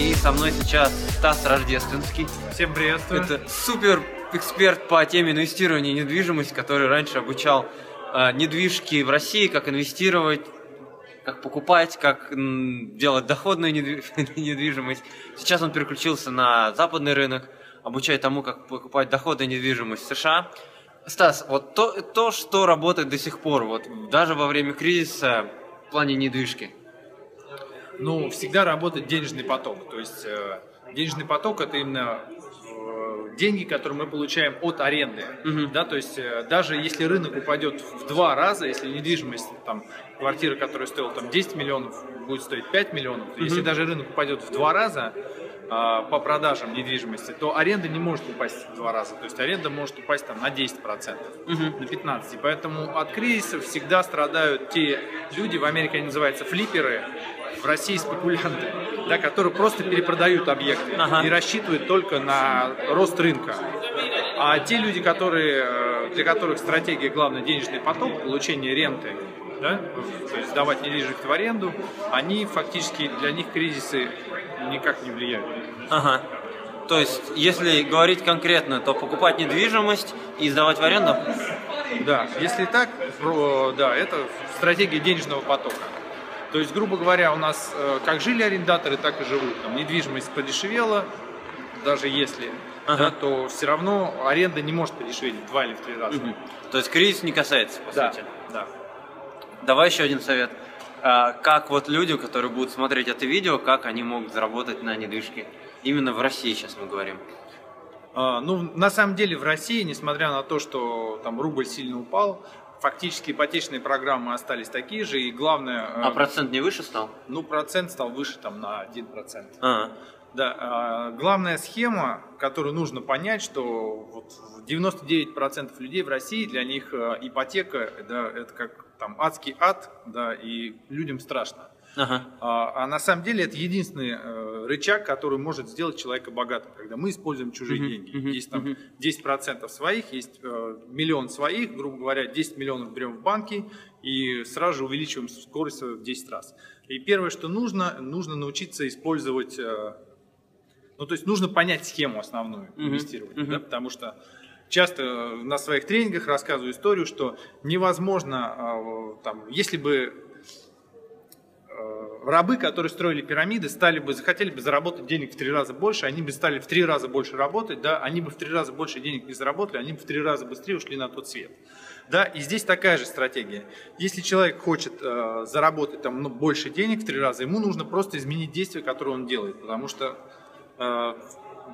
и со мной сейчас Стас Рождественский. Всем приветствую. Это супер эксперт по теме инвестирования в недвижимость, который раньше обучал э, недвижки в России, как инвестировать, как покупать, как м, делать доходную недви- недвижимость. Сейчас он переключился на западный рынок, обучает тому, как покупать доходную недвижимость в США. Стас, вот то, то, что работает до сих пор, вот даже во время кризиса в плане недвижки. Ну, всегда работает денежный поток. То есть э, денежный поток это именно э, деньги, которые мы получаем от аренды. Мгм. Да, то есть э, даже если рынок упадет в два раза, если недвижимость, там, квартира, которая стоила там 10 миллионов, будет стоить 5 миллионов, если даже рынок упадет в два раза по продажам недвижимости, то аренда не может упасть в два раза. То есть аренда может упасть там на 10%, Мгм. на 15%. И поэтому от кризиса всегда страдают те люди, в Америке они называются флиперы, в России спекулянты, да, которые просто перепродают объекты Ага. и рассчитывают только на рост рынка. А те люди, которые, э, для которых стратегия главное денежный поток, получение ренты, да, то есть сдавать недвижимость в аренду, они фактически для них кризисы никак не влияют. Ага. То есть, если говорить конкретно, то покупать недвижимость и сдавать в аренду? Да, если так, да, это стратегия денежного потока. То есть, грубо говоря, у нас э, как жили арендаторы, так и живут. Там недвижимость подешевела, даже если, Ага. да, то все равно аренда не может подешеветь в два или в три раза. Мгм. То есть кризис не касается, по Да, сути. да. Давай еще один совет. А, Как вот люди, которые будут смотреть это видео, как они могут заработать на недвижке? Именно в России сейчас мы говорим. А, Ну, на самом деле в России, несмотря на то, что там рубль сильно упал, фактически ипотечные программы остались такие же, и главное, э, А процент не выше стал? ну, процент стал выше там на 1%. А, Да, а, главная схема, которую нужно понять, что вот 99% людей в России, для них э, ипотека, да, это как там адский ад, да, и людям страшно. Ага. А, а на самом деле это единственный э, рычаг, который может сделать человека богатым, когда мы используем чужие Мгм, деньги. мгм, есть там мгм. 10% своих, есть э, миллион своих, грубо говоря, 10 миллионов берем в банки и сразу же увеличиваем скорость в 10 раз. И первое, что нужно, нужно научиться использовать, э, ну то есть нужно понять схему основную Мгм, инвестирования, мгм. да, потому что часто э, на своих тренингах рассказываю историю, что невозможно, э, там, если бы рабы, которые строили пирамиды, стали бы, захотели бы заработать денег в три раза больше, они бы стали в три раза больше работать, да, они бы в три раза больше денег не заработали, они бы в три раза быстрее ушли на тот свет. Да, и здесь такая же стратегия. Если человек хочет э, заработать там, ну, больше денег в три раза, ему нужно просто изменить действия, которые он делает, потому что э,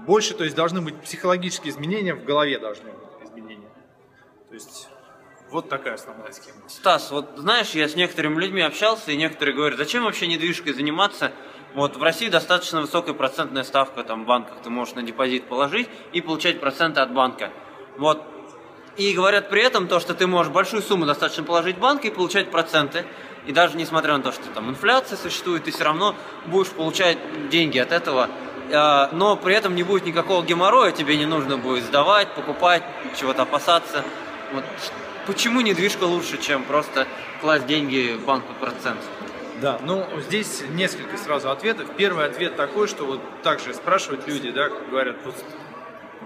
больше, то есть должны быть психологические изменения, в голове должны быть изменения. То есть вот такая основная схема. Стас, вот знаешь, я с некоторыми людьми общался, и некоторые говорят, зачем вообще недвижкой заниматься? Вот в России достаточно высокая процентная ставка там в банках, ты можешь на депозит положить и получать проценты от банка. Вот. И говорят при этом то, что ты можешь большую сумму достаточно положить в банк и получать проценты. И даже несмотря на то, что там инфляция существует, ты все равно будешь получать деньги от этого. А, Но при этом не будет никакого геморроя, тебе не нужно будет сдавать, покупать, чего-то опасаться. Вот почему недвижка лучше, чем просто класть деньги в банк под процент? Да, ну здесь несколько сразу ответов. Первый ответ такой, что вот также спрашивают люди, да, говорят, вот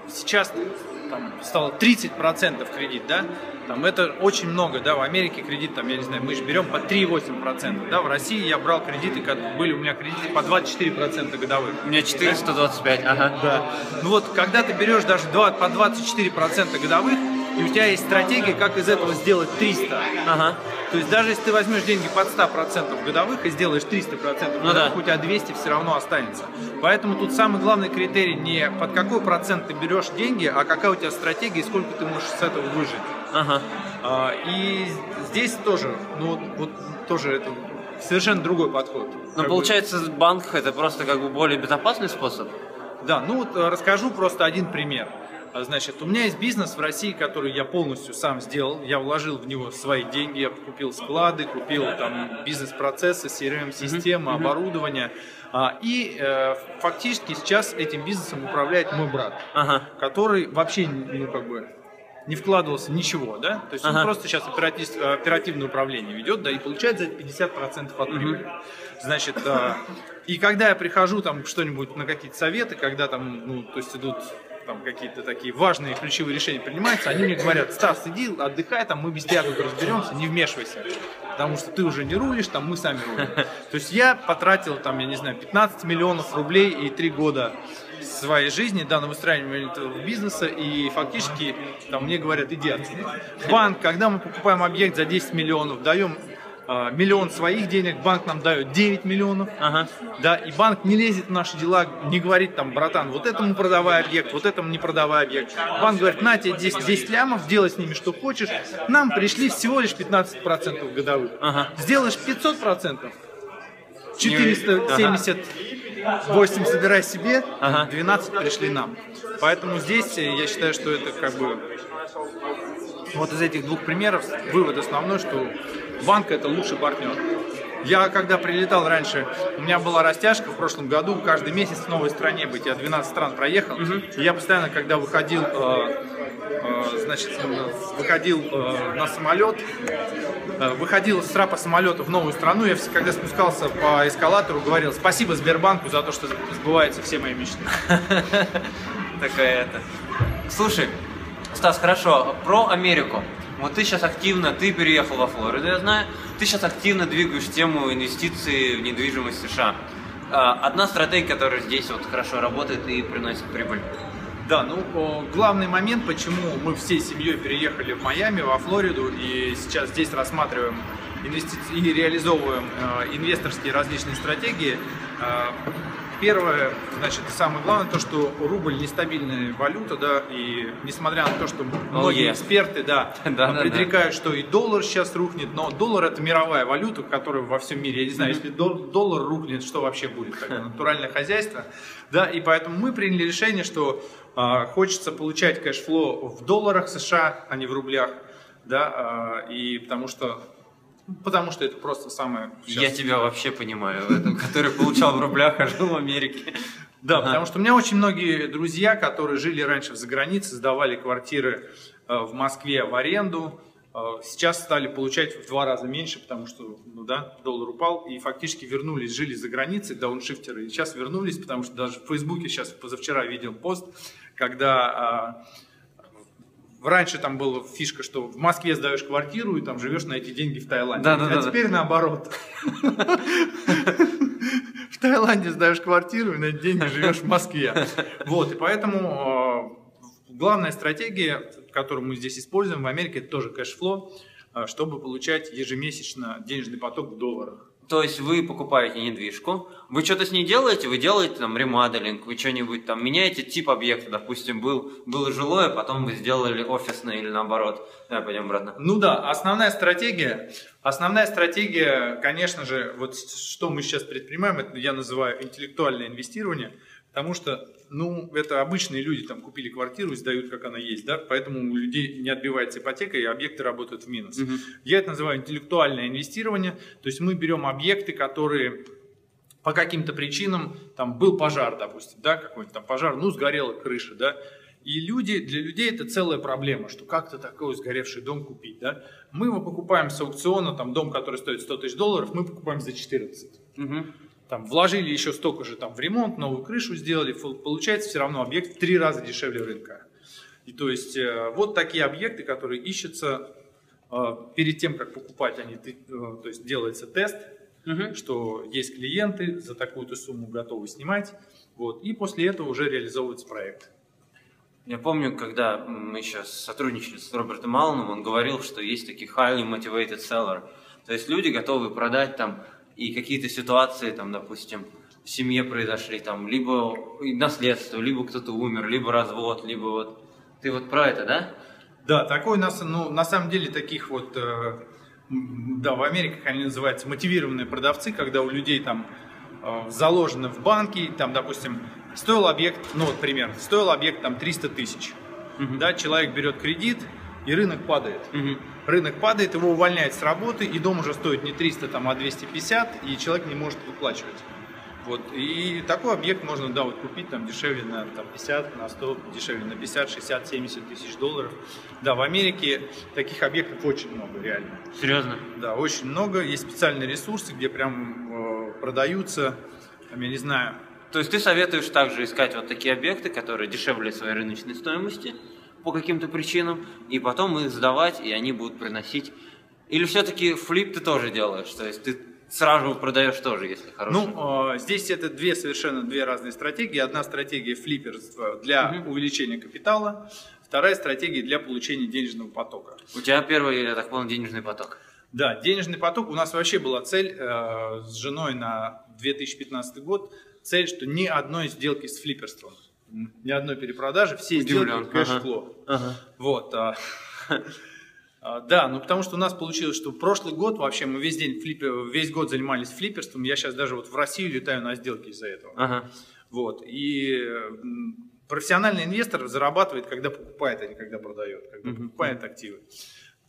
сейчас там стало 30% кредит, да, там это очень много, да, в Америке кредит, там, я не знаю, мы же берем по 3,8%, да, в России я брал кредиты, как были у меня кредиты по 24% годовых. У меня 425, ага. Да. Ну вот, когда ты берешь даже два- по 24% годовых, и у тебя есть стратегия, как из этого сделать 300. Ага. То есть даже если ты возьмешь деньги под 100% годовых и сделаешь 300% Ну годовых, да. у тебя 200 все равно останется. Поэтому тут самый главный критерий не под какой процент ты берешь деньги, а какая у тебя стратегия и сколько ты можешь с этого выжить. Ага. А, И здесь тоже, ну вот, вот тоже это совершенно другой подход. Но бы- получается, банк это просто как бы более безопасный способ? Да, ну вот э, расскажу просто один пример. А, Значит, у меня есть бизнес в России, который я полностью сам сделал. Я вложил в него свои деньги, я купил склады, купил там бизнес-процессы, CRM-системы, оборудование. А, И э, фактически сейчас этим бизнесом управляет мой брат, Ага. который вообще, ну как бы, не вкладывался ничего, да, то есть он Ага. просто сейчас оператив- оперативное управление ведет, да, и получает за это 50% от прибыли. Значит, а, и когда я прихожу там что-нибудь на какие-то советы, когда там, ну, то есть идут там какие-то такие важные ключевые решения принимаются, они мне говорят, Стас, иди, отдыхай, там мы без тебя тут разберемся, не вмешивайся, потому что ты уже не рулишь, там мы сами рулим. То есть я потратил там, я не знаю, 15 миллионов рублей и 3 года своей жизни, да, на выстраивание бизнеса, и фактически там мне говорят, иди отсюда. Банк, когда мы покупаем объект за 10 миллионов, даем а, миллион своих денег, банк нам дает 9 миллионов, Ага. да, и банк не лезет в наши дела, не говорит там, братан, вот этому продавай объект, вот этому не продавай объект. Банк говорит, на тебе 10, 10 лямов, делай с ними что хочешь. Нам пришли всего лишь 15% годовых. Ага. Сделаешь 500%, 478 собирай себе, Ага. 12 пришли нам. Поэтому здесь э, я считаю, что это как бы вот из этих двух примеров вывод основной, что банк это лучший партнер. Я когда прилетал раньше, у меня была растяжка в прошлом году, каждый месяц в новой стране быть. Я 12 стран проехал. И я постоянно, когда выходил, э, э, значит, э, выходил э, на самолет, э, выходил с трапа самолета в новую страну, я когда спускался по эскалатору, говорил спасибо Сбербанку за то, что сбываются все мои мечты. Такая это. Слушай, Стас, хорошо, про Америку. Вот ты сейчас активно, ты переехал во Флориду, я знаю, ты сейчас активно двигаешь тему инвестиций в недвижимость США. А, Одна стратегия, которая здесь вот хорошо работает и приносит прибыль. Да, ну главный момент, почему мы всей семьей переехали в Майами, во Флориду, и сейчас здесь рассматриваем инвестиции и реализовываем э, инвесторские различные стратегии. Первое, значит, самое главное, то, что рубль нестабильная валюта, да, и несмотря на то, что многие yeah. эксперты, да, предрекают, что и доллар сейчас рухнет, но доллар это мировая валюта, которая во всем мире, я не знаю, если дол- доллар рухнет, что вообще будет, как натуральное хозяйство, да, и поэтому мы приняли решение, что а, хочется получать cash flow в долларах США, а не в рублях, да, а, и потому что, потому что это просто самое сейчас- Я тебя вообще понимаю, который получал в рублях, а жил в Америке. Да, потому что у меня очень многие друзья, которые жили раньше за границей, сдавали квартиры э, в Москве в аренду, э, сейчас стали получать в два раза меньше, потому что, ну да, доллар упал, и фактически вернулись, жили за границей, дауншифтеры, и сейчас вернулись, потому что даже в Фейсбуке сейчас позавчера видел пост, когда а, Раньше там была фишка, что в Москве сдаешь квартиру и там живешь на эти деньги в Таиланде. Да, да, а да, да. теперь наоборот. В Таиланде сдаешь квартиру и на эти деньги живешь в Москве. Вот, и поэтому э, главная стратегия, которую мы здесь используем в Америке, это тоже кэшфло, э, чтобы получать ежемесячно денежный поток в долларах. То есть вы покупаете недвижку, вы что-то с ней делаете, вы делаете там ремоделинг, вы что-нибудь там меняете тип объекта, допустим, был, было жилое, потом вы сделали офисное или наоборот. Давай пойдем обратно. Ну да, основная стратегия, основная стратегия, конечно же, вот что мы сейчас предпринимаем, это я называю интеллектуальное инвестирование, потому что, ну, это обычные люди там купили квартиру и сдают, как она есть, да, поэтому у людей не отбивается ипотека и объекты работают в минус. Мгм. Я это называю интеллектуальное инвестирование, то есть мы берем объекты, которые по каким-то причинам, там был пожар, допустим, да, какой-нибудь там пожар, ну, сгорела крыша, да, и люди, для людей это целая проблема, что как-то такой сгоревший дом купить, да. Мы его покупаем с аукциона, там дом, который стоит 100 тысяч долларов, мы покупаем за 14. Мгм. Там вложили еще столько же там в ремонт, новую крышу сделали, получается все равно объект в три раза дешевле рынка. И то есть э, вот такие объекты, которые ищутся э, перед тем, как покупать, они, э, то есть делается тест, Мгм. что есть клиенты, за такую-то сумму готовы снимать, вот, и после этого уже реализовывается проект. Я помню, когда мы еще сотрудничали с Робертом Алланом, он говорил, что есть такие highly motivated seller. То есть люди готовы продать там и какие-то ситуации, там, допустим, в семье произошли, там, либо наследство, либо кто-то умер, либо развод, либо вот... Ты вот про это, да? Да, такой у нас, ну, на самом деле таких вот, э, да, в Америке они называются мотивированные продавцы, когда у людей там э, заложено в банке, там, допустим, стоил объект, ну вот пример, стоил объект там 300 тысяч, Мгм. да, человек берет кредит, и рынок падает. Мгм. Рынок падает, его увольняют с работы, и дом уже стоит не 300, там, а 250, и человек не может выплачивать. Вот. И такой объект можно, да, вот купить там дешевле на там, 50, на 100, дешевле на 50, 60, 70 тысяч долларов. Да, в Америке таких объектов очень много, реально. Серьезно? Да, очень много. Есть специальные ресурсы, где прям э, продаются, там, я не знаю, То есть ты советуешь также искать вот такие объекты, которые дешевле своей рыночной стоимости по каким-то причинам, и потом их сдавать, и они будут приносить. Или все-таки флип ты тоже делаешь? То есть ты сразу продаешь тоже, если хороший. Ну, э, здесь это две совершенно две разные стратегии. Одна стратегия флиперства для Мгм. увеличения капитала, вторая стратегия для получения денежного потока. У тебя первый, я так понял, денежный поток. Да, денежный поток. У нас вообще была цель э, с женой на 2015 год. Цель, что ни одной сделки с флиперством, ни одной перепродажи, все Удивлен, сделки кэшфло. Ага. Вот. а, а, Да, ну потому что у нас получилось, что прошлый год вообще мы весь день флиппер, весь год занимались флиперством. Я сейчас даже вот в Россию летаю на сделки из-за этого. Ага. Вот. И профессиональный инвестор зарабатывает, когда покупает, а не когда продает, когда Мгм. покупает активы.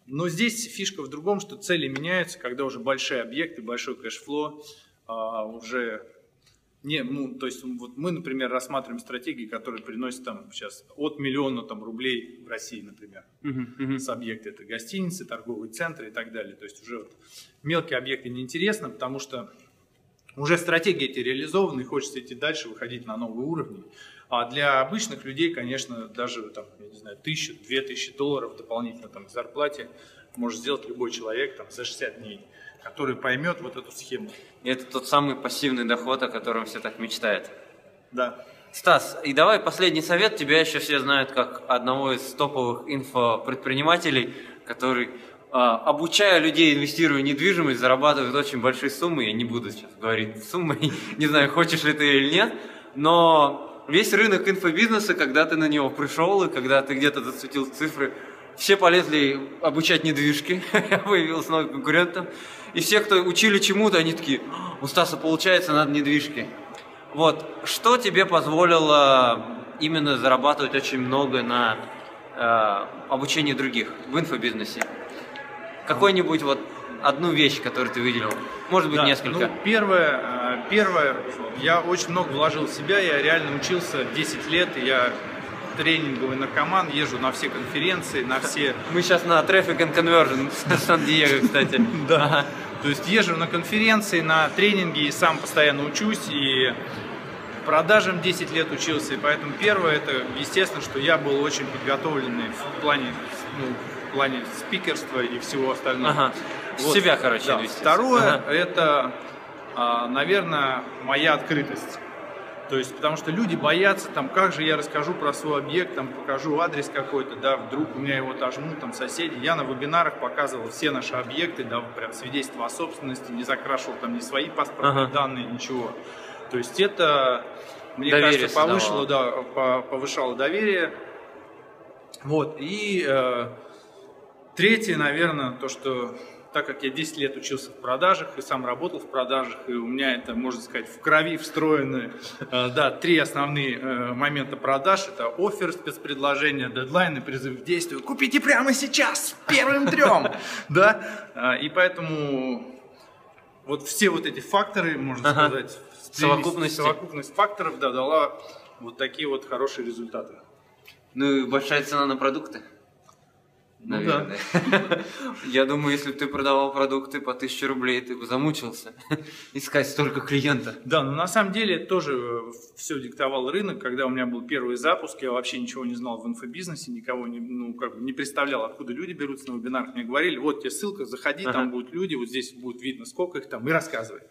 Но здесь фишка в другом, что цели меняются, когда уже большие объекты, большой кэшфло, а, уже не, ну, то есть вот мы, например, рассматриваем стратегии, которые приносят там сейчас от миллиона там, рублей в России, например, Мгм, мгм. с объекты. Это гостиницы, торговые центры и так далее. То есть уже вот мелкие объекты неинтересно, потому что уже стратегии эти реализованы, хочется идти дальше, выходить на новые уровни. А для обычных людей, конечно, даже там, я не знаю, тысячу, две тысячи долларов дополнительно там, к зарплате может сделать любой человек там, за 60 дней, который поймет вот эту схему. И это тот самый пассивный доход, о котором все так мечтают. Да. Стас, и давай последний совет. Тебя еще все знают как одного из топовых инфопредпринимателей, который, обучая людей инвестированию в недвижимость, зарабатывает очень большие суммы. Я не буду сейчас говорить суммы, не знаю, хочешь ли ты или нет, но весь рынок инфобизнеса, когда ты на него пришел и когда ты где-то зацветил цифры, все полезли обучать недвижки, появился новый конкурентом, и все, кто учили чему-то, они такие, у Стаса получается, надо недвижки. Вот, что тебе позволило именно зарабатывать очень много на э, обучении других в инфобизнесе? Какой-нибудь вот одну вещь, которую ты выделил? Может быть, Да, несколько. Ну, первое, э, первое, я очень много вложил в себя, я реально учился 10 лет, и я тренинговый наркоман, езжу на все конференции, на все... Мы сейчас на Traffic and Conversion в Сан-Диего, кстати. Да. То есть езжу на конференции, на тренинги и сам постоянно учусь, и продажам 10 лет учился, и поэтому первое, это естественно, что я был очень подготовленный в плане, ну, в плане спикерства и всего остального. Ага. В себя, короче, да. Второе, Ага. это, а, наверное, моя открытость. То есть, потому что люди боятся, там, как же я расскажу про свой объект, там, покажу адрес какой-то, да, вдруг у меня его отожмут, там, соседи. Я на вебинарах показывал все наши объекты, да, прям свидетельства о собственности, не закрашивал там ни свои паспортные Ага. данные, ничего. То есть, это, мне Доверие кажется, повышало, да, по- повышало доверие. Вот, и э, третье, наверное, то, что так как я 10 лет учился в продажах и сам работал в продажах, и у меня это, можно сказать, в крови встроены, э, да, три основные э, момента продаж. Это офер, спецпредложение, дедлайн и призыв к действию. Купите прямо сейчас, первым трем, да, А, и поэтому вот все вот эти факторы, можно сказать, Совокупности. совокупность факторов, да, дала вот такие вот хорошие результаты. Ну и большая цена на продукты. Ну Наверное. Я думаю, если бы ты продавал продукты по 1000 рублей, ты бы замучился искать столько клиентов. Да, но на самом деле тоже все диктовал рынок. Когда у меня был первый запуск, я вообще ничего не знал в инфобизнесе, никого не, ну, как бы не представлял, откуда люди берутся на вебинарах. Мне говорили, вот тебе ссылка, заходи, Ага. там будут люди, вот здесь будет видно, сколько их там, и рассказывай.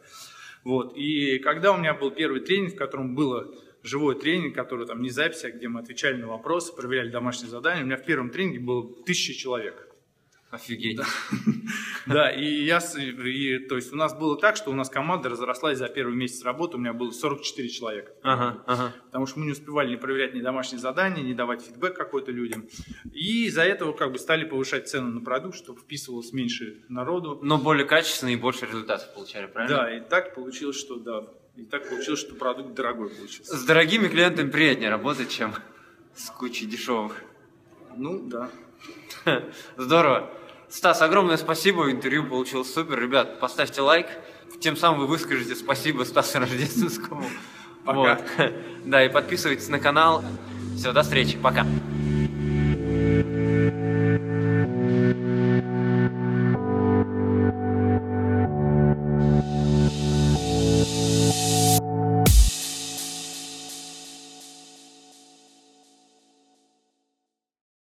Вот. И когда у меня был первый тренинг, в котором было живой тренинг, который там не запись, а где мы отвечали на вопросы, проверяли домашние задания, у меня в первом тренинге было тысяча человек. Офигеть. Да, и я, и, то есть у нас было так, что у нас команда разрослась за первый месяц работы, у меня было 44 человека. Ага, ага. Потому что мы не успевали не проверять ни домашние задания, не давать фидбэк какой-то людям. И из-за этого как бы стали повышать цену на продукт, чтобы вписывалось меньше народу. Но более качественно и больше результатов получали, правильно? Да, и так получилось, что да. И так получилось, что продукт дорогой получился. С дорогими клиентами приятнее работать, чем с кучей дешевых. Ну, да. Здорово. Стас, огромное спасибо, интервью получилось супер. Ребят, поставьте лайк, тем самым вы выскажете спасибо Стасу Рождественскому. Пока. Вот. Да, и подписывайтесь на канал. Все, до встречи. Пока.